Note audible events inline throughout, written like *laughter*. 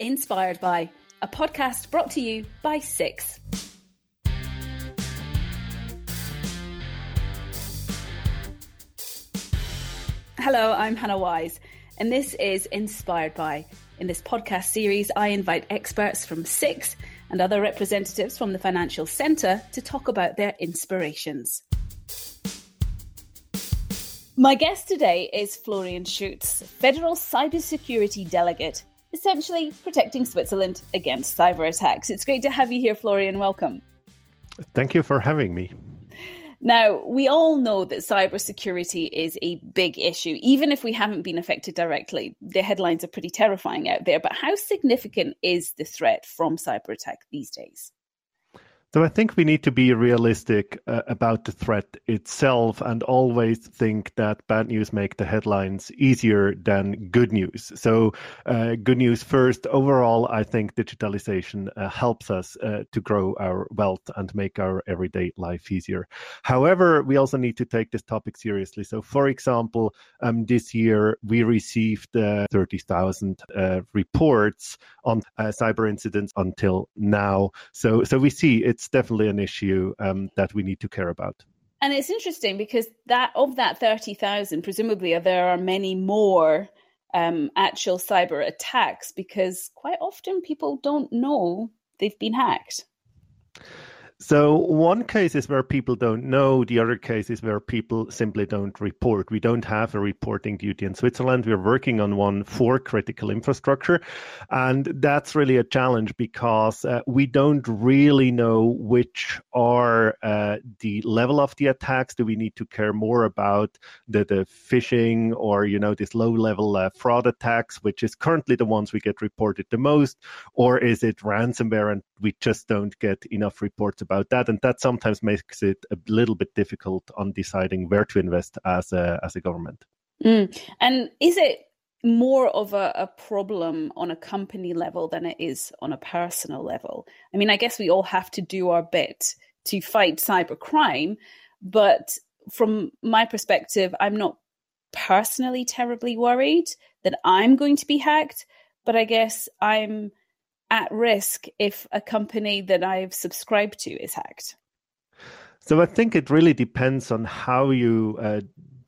Inspired by, a podcast brought to you by Six. Hello, I'm Hannah Wise, and this is Inspired by. In this podcast series, I invite experts from Six and other representatives from the financial centre to talk about their inspirations. My guest today is Florian Schütz, Federal Cybersecurity Delegate essentially protecting Switzerland against cyber attacks. It's great to have you here, Florian. Welcome. Thank you for having me. Now, we all know that cybersecurity is a big issue. Even if we haven't been affected directly, the headlines are pretty terrifying out there. But how significant is the threat from cyber attack these days? So I think we need to be realistic uh, about the threat itself and always think that bad news make the headlines easier than good news. So uh, good news first. Overall, I think digitalization uh, helps us uh, to grow our wealth and make our everyday life easier. However, we also need to take this topic seriously. So, for example, um, this year we received uh, 30,000 uh, reports on cyber incidents until now. So, so we see it it's definitely an issue um, that we need to care about. And it's interesting because that of that thirty thousand, presumably there are many more um, actual cyber attacks because quite often people don't know they've been hacked. So one case is where people don't know. The other case is where people simply don't report. We don't have a reporting duty in Switzerland. We're working on one for critical infrastructure. And that's really a challenge because uh, we don't really know which are uh, the level of the attacks. Do we need to care more about the, the phishing or, you know, this low level uh, fraud attacks, which is currently the ones we get reported the most? Or is it ransomware and we just don't get enough reports about that, and that sometimes makes it a little bit difficult on deciding where to invest as a as a government. Mm. And is it more of a, a, problem on a company level than it is on a personal level? I mean, I guess we all have to do our bit to fight cybercrime, but from my perspective, I'm not personally terribly worried that I'm going to be hacked, but I guess I'm at risk if a company that I've subscribed to is hacked? So I think it really depends on how you uh,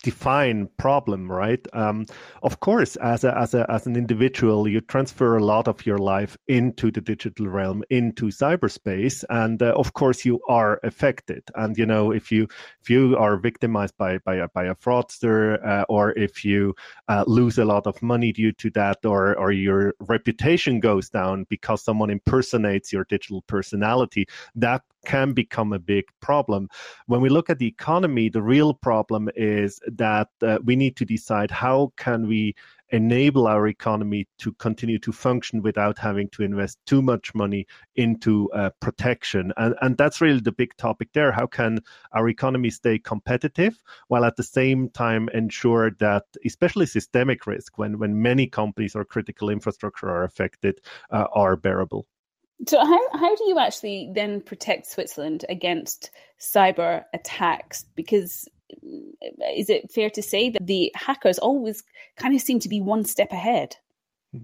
define problem, right? Um, of course, as a, as a, as an individual, you transfer a lot of your life into the digital realm, into cyberspace, and uh, of course, you are affected. And you know, if you if you are victimized by by a, by a fraudster, uh, or if you uh, lose a lot of money due to that, or or your reputation goes down because someone impersonates your digital personality, that can become a big problem. When we look at the economy, the real problem is that uh, we need to decide how can we enable our economy to continue to function without having to invest too much money into uh, protection. And, and that's really the big topic there. How can our economy stay competitive while at the same time ensure that, especially systemic risk, when, when many companies or critical infrastructure are affected, uh, are bearable? So how how do you actually then protect Switzerland against cyber attacks? Because mm, is it fair to say that the hackers always kind of seem to be one step ahead? Hmm.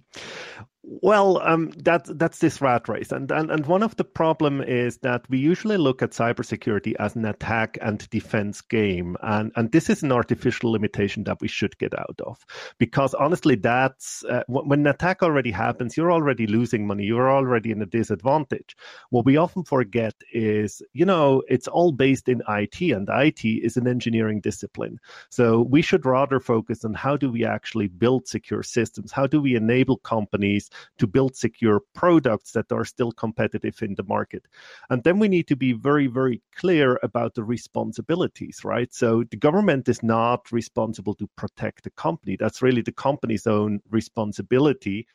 Well, um, that that's this rat race, and, and and one of the problem is that we usually look at cybersecurity as an attack and defense game, and and this is an artificial limitation that we should get out of, because honestly, that's uh, when an attack already happens, you're already losing money, you're already in a disadvantage. What we often forget is, you know, it's all based in IT, and IT is an engineering discipline, so we should rather focus on how do we actually build secure systems, how do we enable companies to build secure products that are still competitive in the market. And then we need to be very, very clear about the responsibilities, right? So the government is not responsible to protect the company. That's really the company's own responsibility.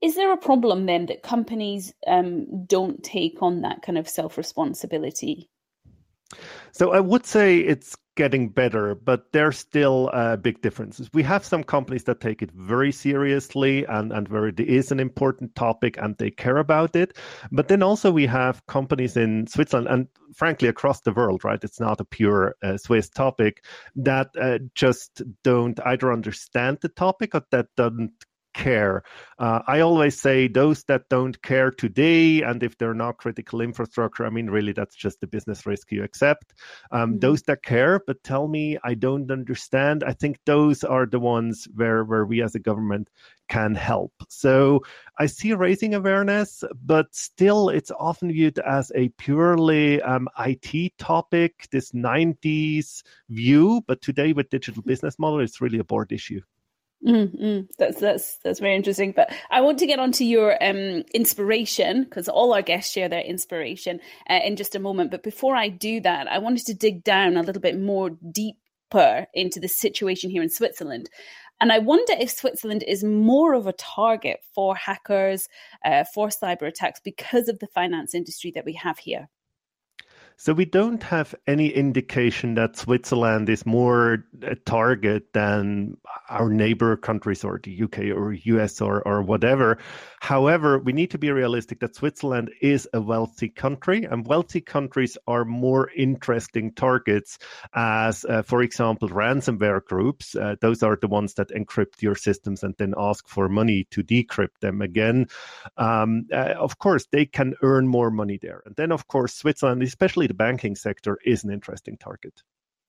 Is there a problem then that companies um, don't take on that kind of self responsibility? So I would say it's getting better, but there's still uh, big differences. We have some companies that take it very seriously and, and where it is an important topic and they care about it. But then also we have companies in Switzerland and frankly across the world, right? It's not a pure uh, Swiss topic that uh, just don't either understand the topic or that don't care. Uh, I always say those that don't care today, and if they're not critical infrastructure, I mean, really, that's just the business risk you accept. Um, mm-hmm. Those that care, but tell me I don't understand, I think those are the ones where, where we as a government can help. So I see raising awareness, but still it's often viewed as a purely um, IT topic, this 90s view. But today with digital business model, it's really a board issue. Mm-hmm. That's that's that's very interesting. But I want to get onto your um, inspiration because all our guests share their inspiration uh, in just a moment. But before I do that, I wanted to dig down a little bit more deeper into the situation here in Switzerland. And I wonder if Switzerland is more of a target for hackers, uh, for cyber attacks because of the finance industry that we have here. So we don't have any indication that Switzerland is more a target than our neighbor countries or the UK or US or, or whatever. However, we need to be realistic that Switzerland is a wealthy country and wealthy countries are more interesting targets as, uh, for example, ransomware groups. Uh, those are the ones that encrypt your systems and then ask for money to decrypt them again. Um, uh, of course, they can earn more money there. And then, of course, Switzerland, especially the banking sector is an interesting target.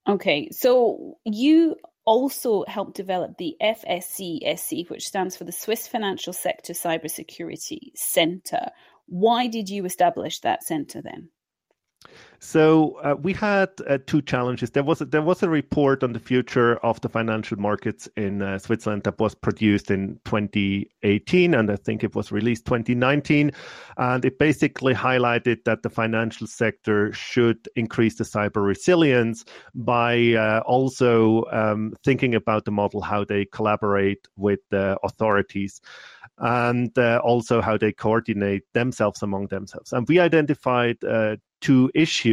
Okay, so you also helped develop the FSCSC, which stands for the Swiss Financial Sector Cybersecurity Center. Why did you establish that center then? So uh, we had uh, two challenges. There was a, there was a report on the future of the financial markets in uh, Switzerland that was produced in 2018, and I think it was released 2019, and it basically highlighted that the financial sector should increase the cyber resilience by uh, also um, thinking about the model how they collaborate with the authorities and uh, also how they coordinate themselves among themselves. And we identified uh, two issues.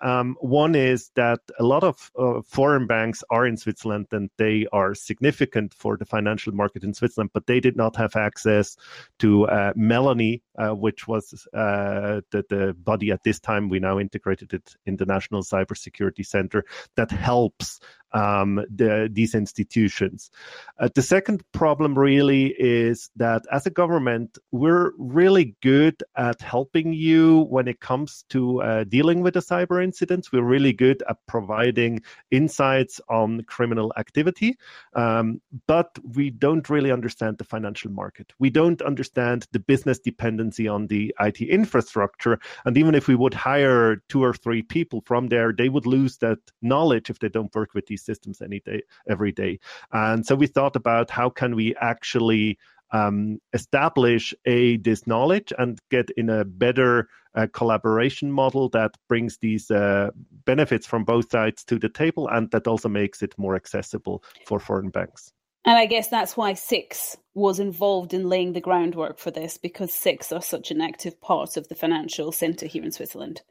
Um, one is that a lot of uh, foreign banks are in Switzerland and they are significant for the financial market in Switzerland, but they did not have access to uh, MELANI, uh, which was uh, the, the body at this time. We now integrated it in the National Cybersecurity Center that helps um, the, these institutions. Uh, the second problem really is that as a government, we're really good at helping you when it comes to uh, dealing with the cyber incidents. We're really good at providing insights on criminal activity, um, but we don't really understand the financial market. We don't understand the business dependency on the IT infrastructure. And even if we would hire two or three people from there, they would lose that knowledge if they don't work with these these systems any day, every day. And so we thought about how can we actually um, establish a this knowledge and get in a better uh, collaboration model that brings these uh, benefits from both sides to the table and that also makes it more accessible for foreign banks. And I guess that's why SIX was involved in laying the groundwork for this because SIX are such an active part of the financial centre here in Switzerland.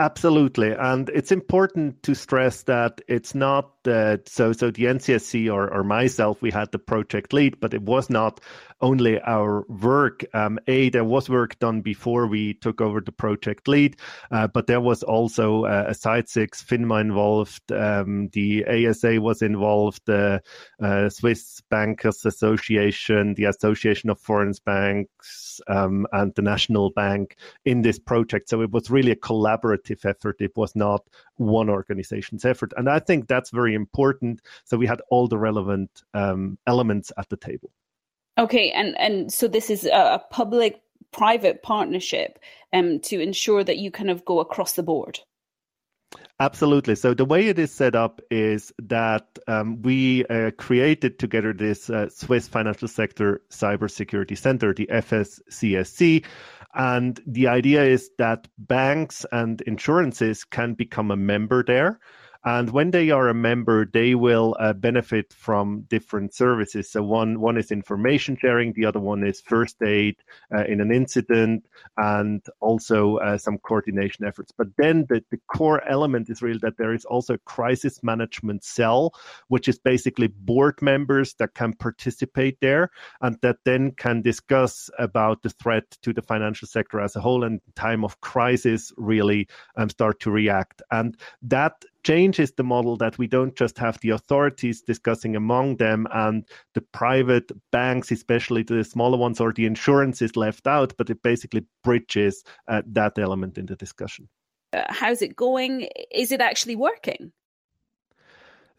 Absolutely, and it's important to stress that it's not that. So, so the NCSC or, or myself, we had the project lead, but it was not only our work. Um, a there was work done before we took over the project lead, uh, but there was also uh, a Site Six FINMA involved. Um, the ASA was involved, the uh, Swiss Bankers Association, the Association of Foreign Banks, um, and the National Bank in this project. So it was really a collaborative effort. It was not one organization's effort. And I think that's very important. So we had all the relevant um, elements at the table. Okay, and, and so this is a public private partnership um, to ensure that you kind of go across the board. Absolutely. So the way it is set up is that um, we uh, created together this uh, Swiss Financial Sector Cybersecurity Center, the FSCSC, and the idea is that banks and insurances can become a member there. And when they are a member, they will uh, benefit from different services. So one one is information sharing, the other one is first aid uh, in an incident, and also uh, some coordination efforts. But then the, the core element is really that there is also a crisis management cell, which is basically board members that can participate there and that then can discuss about the threat to the financial sector as a whole and time of crisis really um, start to react. And that changes the model that we don't just have the authorities discussing among them and the private banks, especially the smaller ones, or the insurances left out, but it basically bridges uh, that element in the discussion. Uh, how's it going? Is it actually working?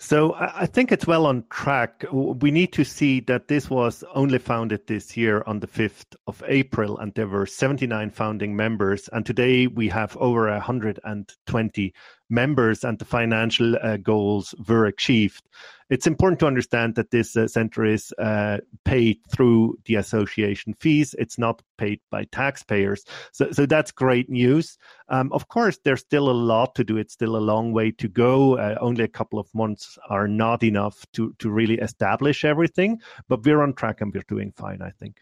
So I think it's well on track. We need to see that this was only founded this year on the 5th of April, and there were 79 founding members. And today we have over 120 members and the financial uh, goals were achieved. It's important to understand that this uh, center is uh, paid through the association fees. It's not paid by taxpayers. So, so that's great news. Um, of course, there's still a lot to do. It's still a long way to go. Uh, only a couple of months are not enough to, to really establish everything, but we're on track and we're doing fine, I think.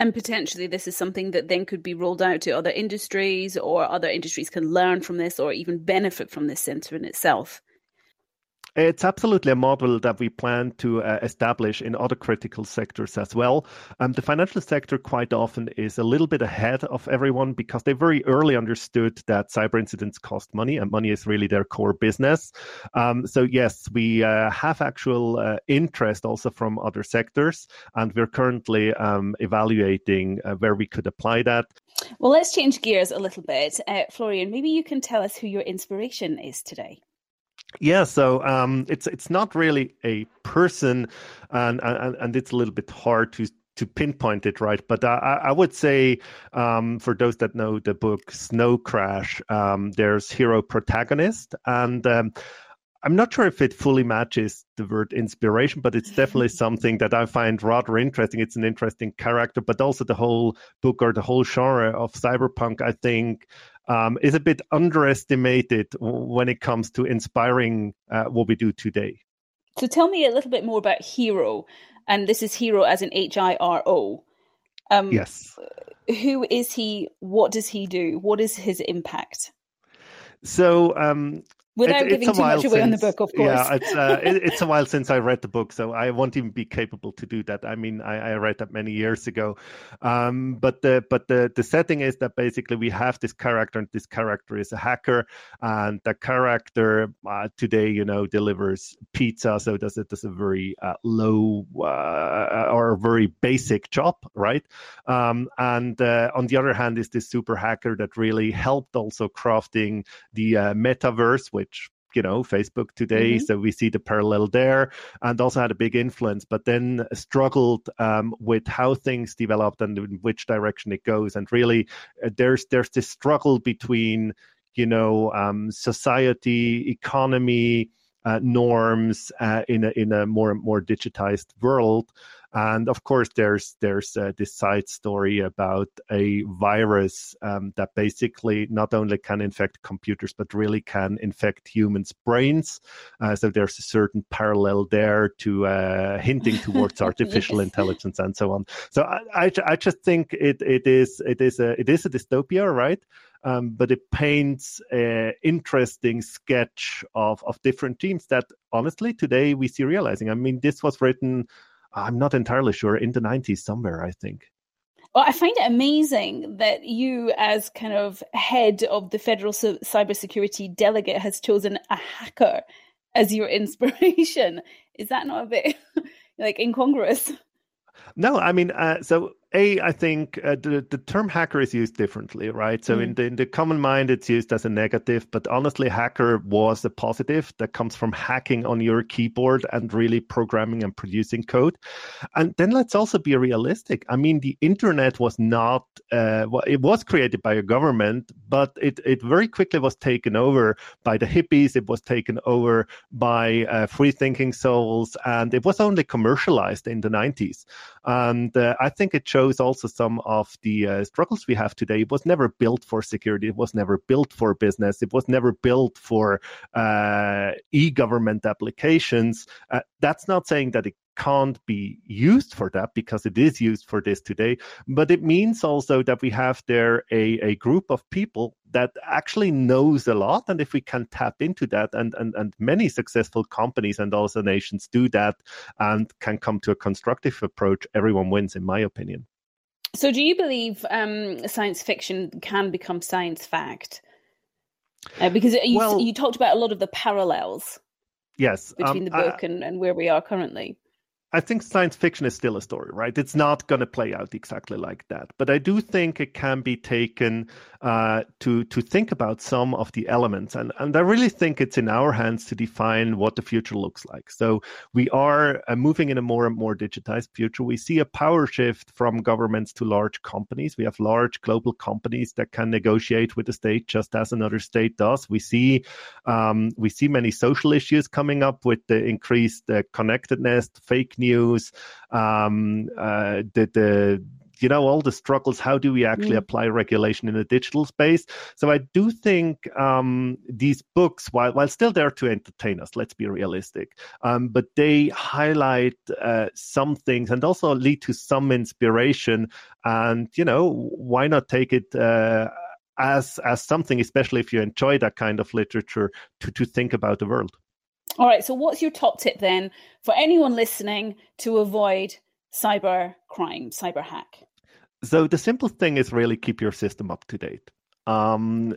And potentially, this is something that then could be rolled out to other industries, or other industries can learn from this or even benefit from this center in itself. It's absolutely a model that we plan to uh, establish in other critical sectors as well. Um, the financial sector quite often is a little bit ahead of everyone because they very early understood that cyber incidents cost money and money is really their core business. Um, so, yes, we uh, have actual uh, interest also from other sectors, and we're currently um, evaluating uh, where we could apply that. Well, let's change gears a little bit. Uh, Florian, maybe you can tell us who your inspiration is today. Yeah, so um, it's it's not really a person, and, and and it's a little bit hard to to pinpoint it right. But I, I would say, um, for those that know the book Snow Crash, um, there's Hiro Protagonist, and um, I'm not sure if it fully matches the word inspiration, but it's definitely *laughs* something that I find rather interesting. It's an interesting character, but also the whole book or the whole genre of cyberpunk, I think, um, is a bit underestimated when it comes to inspiring uh, what we do today. So tell me a little bit more about Hiro, and this is Hiro as in H I R O. Um, yes. Who is he? What does he do? What is his impact? So um, Without it, giving too much away since, on the book, of course. Yeah, it's uh, *laughs* it, it's a while since I read the book, so I won't even be capable to do that. I mean, I, I read that many years ago, um, but the but the the setting is that basically we have this character, and this character is a hacker, and the character uh, today, you know, delivers pizza, so does it does a very uh, low uh, or very basic job, right? Um, and uh, on the other hand, is this super hacker that really helped also crafting the uh, metaverse, which which you know facebook today mm-hmm. so we see the parallel there and also had a big influence but then struggled um, with how things developed and in which direction it goes and really uh, there's there's this struggle between you know um, society economy uh, norms uh, in a in a more more digitized world and of course, there's there's uh, this side story about a virus um, that basically not only can infect computers but really can infect humans' brains. Uh, so there's a certain parallel there to uh, hinting towards *laughs* artificial yes. intelligence and so on. So I, I, I, just think it it is it is a it is a dystopia, right? Um, but it paints an interesting sketch of of different teams that honestly today we see realizing. I mean, this was written I'm not entirely sure, in the 90s somewhere, I think. Well, I find it amazing that you, as kind of head of the federal cybersecurity delegate, has chosen a hacker as your *laughs* inspiration. Is that not a bit *laughs* like incongruous? No, I mean, uh, so a, I think uh, the the term hacker is used differently, right? So mm. in the in the common mind, it's used as a negative, but honestly, hacker was a positive that comes from hacking on your keyboard and really programming and producing code. And then let's also be realistic. I mean, the internet was not uh, well, it was created by a government, but it it very quickly was taken over by the hippies. It was taken over by uh, free thinking souls, and it was only commercialized in the 90s. And uh, I think it shows shows also some of the uh, struggles we have today. It was never built for security. It was never built for business. It was never built for uh, e-government applications. Uh, that's not saying that it can't be used for that because it is used for this today. But it means also that we have there a, a group of people that actually knows a lot. And if we can tap into that, and, and, and many successful companies and also nations do that and can come to a constructive approach, everyone wins, in my opinion. So, do you believe um, science fiction can become science fact? Uh, because you, well, you talked about a lot of the parallels. Yes, between um, the book I, and, and where we are currently. I think science fiction is still a story, right? It's not going to play out exactly like that, but I do think it can be taken uh, to to think about some of the elements, and and I really think it's in our hands to define what the future looks like. So we are uh, moving in a more and more digitized future. We see a power shift from governments to large companies. We have large global companies that can negotiate with the state just as another state does. We see um, we see many social issues coming up with the increased uh, connectedness, fake news, um, uh, the, the you know all the struggles how do we actually mm. apply regulation in a digital space? So i do think um, these books while, while still there to entertain us let's be realistic um, but they highlight uh, some things and also lead to some inspiration. And you know why not take it uh, as as something especially if you enjoy that kind of literature to to think about the world all right. So, what's your top tip then for anyone listening to avoid cyber crime, cyber hack? So, the simple thing is really keep your system up to date. Um,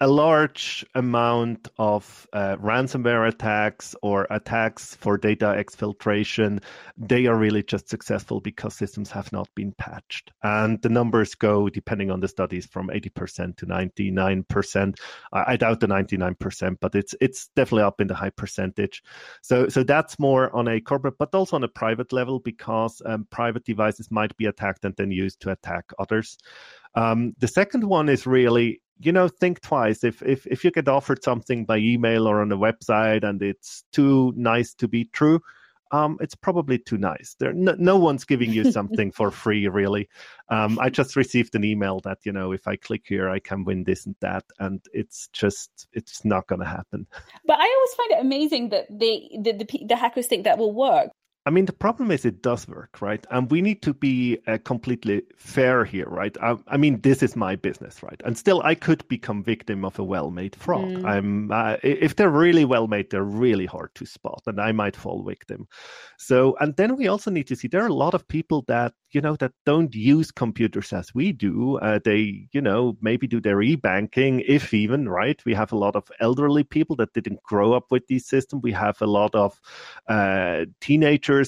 a large amount of uh, ransomware attacks or attacks for data exfiltration, they are really just successful because systems have not been patched. And the numbers go, depending on the studies, from 80% to 99%. I, I doubt the 99%, but it's it's definitely up in the high percentage. So so that's more on a corporate, but also on a private level because um, private devices might be attacked and then used to attack others. Um, the second one is really you know think twice if if if you get offered something by email or on a website and it's too nice to be true um, it's probably too nice. There, no, no one's giving you *laughs* something for free, really. Um, I just received an email that you know if I click here, I can win this and that, and it's just it's not going to happen. But I always find it amazing that they the, the the hackers think that will work I mean, the problem is it does work, right? And we need to be uh, completely fair here, right? I, I, mean, this is my business, right? And still, I could become victim of a well-made fraud. Mm. I'm uh, if they're really well made, they're really hard to spot, and I might fall victim. So, and then we also need to see there are a lot of people that you know that don't use computers as we do. Uh, they, you know, maybe do their e-banking, if even, right? We have a lot of elderly people that didn't grow up with these systems. We have a lot of uh,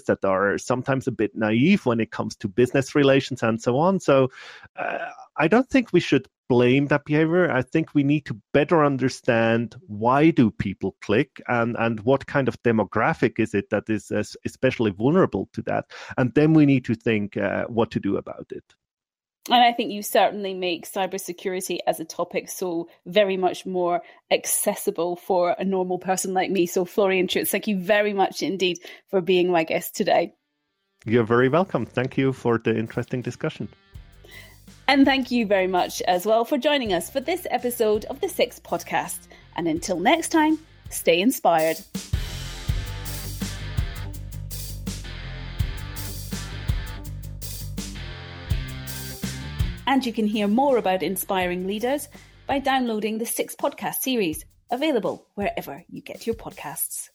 that are sometimes a bit naive when it comes to business relations and so on. So uh, I don't think we should blame that behavior. I think we need to better understand why do people click and, and what kind of demographic is it that is especially vulnerable to that. And then we need to think uh, what to do about it. And I think you certainly make cybersecurity as a topic so very much more accessible for a normal person like me. So, Florian Schütz, thank you very much indeed for being my guest today. You're very welcome. Thank you for the interesting discussion. And thank you very much as well for joining us for this episode of the Six Podcast. And until next time, stay inspired. And you can hear more about inspiring leaders by downloading the Six podcast series, available wherever you get your podcasts.